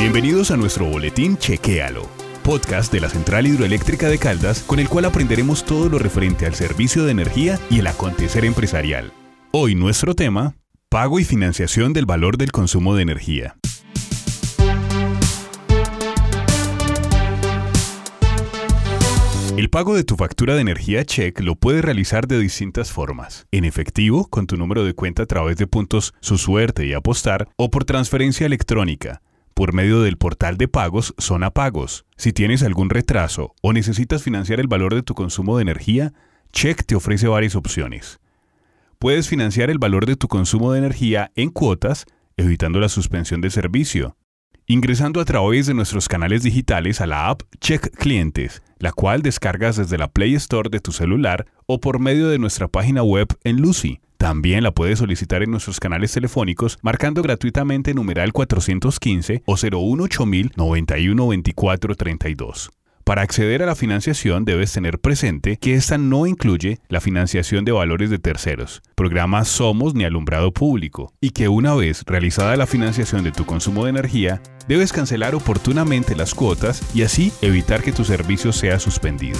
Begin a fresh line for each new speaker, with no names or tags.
Bienvenidos a nuestro boletín Chequéalo, podcast de la Central Hidroeléctrica de Caldas, con el cual aprenderemos todo lo referente al servicio de energía y el acontecer empresarial. Hoy nuestro tema, pago y financiación del valor del consumo de energía. El pago de tu factura de energía check lo puedes realizar de distintas formas. En efectivo, con tu número de cuenta a través de puntos Su Suerte y Apostar, o por transferencia electrónica. Por medio del portal de pagos Zona Pagos. Si tienes algún retraso o necesitas financiar el valor de tu consumo de energía, Check te ofrece varias opciones. Puedes financiar el valor de tu consumo de energía en cuotas, evitando la suspensión de servicio ingresando a través de nuestros canales digitales a la app Check Clientes, la cual descargas desde la Play Store de tu celular o por medio de nuestra página web en Lucy. También la puedes solicitar en nuestros canales telefónicos marcando gratuitamente numeral 415 o 018000 912432. Para acceder a la financiación debes tener presente que esta no incluye la financiación de valores de terceros, programas Somos ni alumbrado público, y que una vez realizada la financiación de tu consumo de energía, debes cancelar oportunamente las cuotas y así evitar que tu servicio sea suspendido.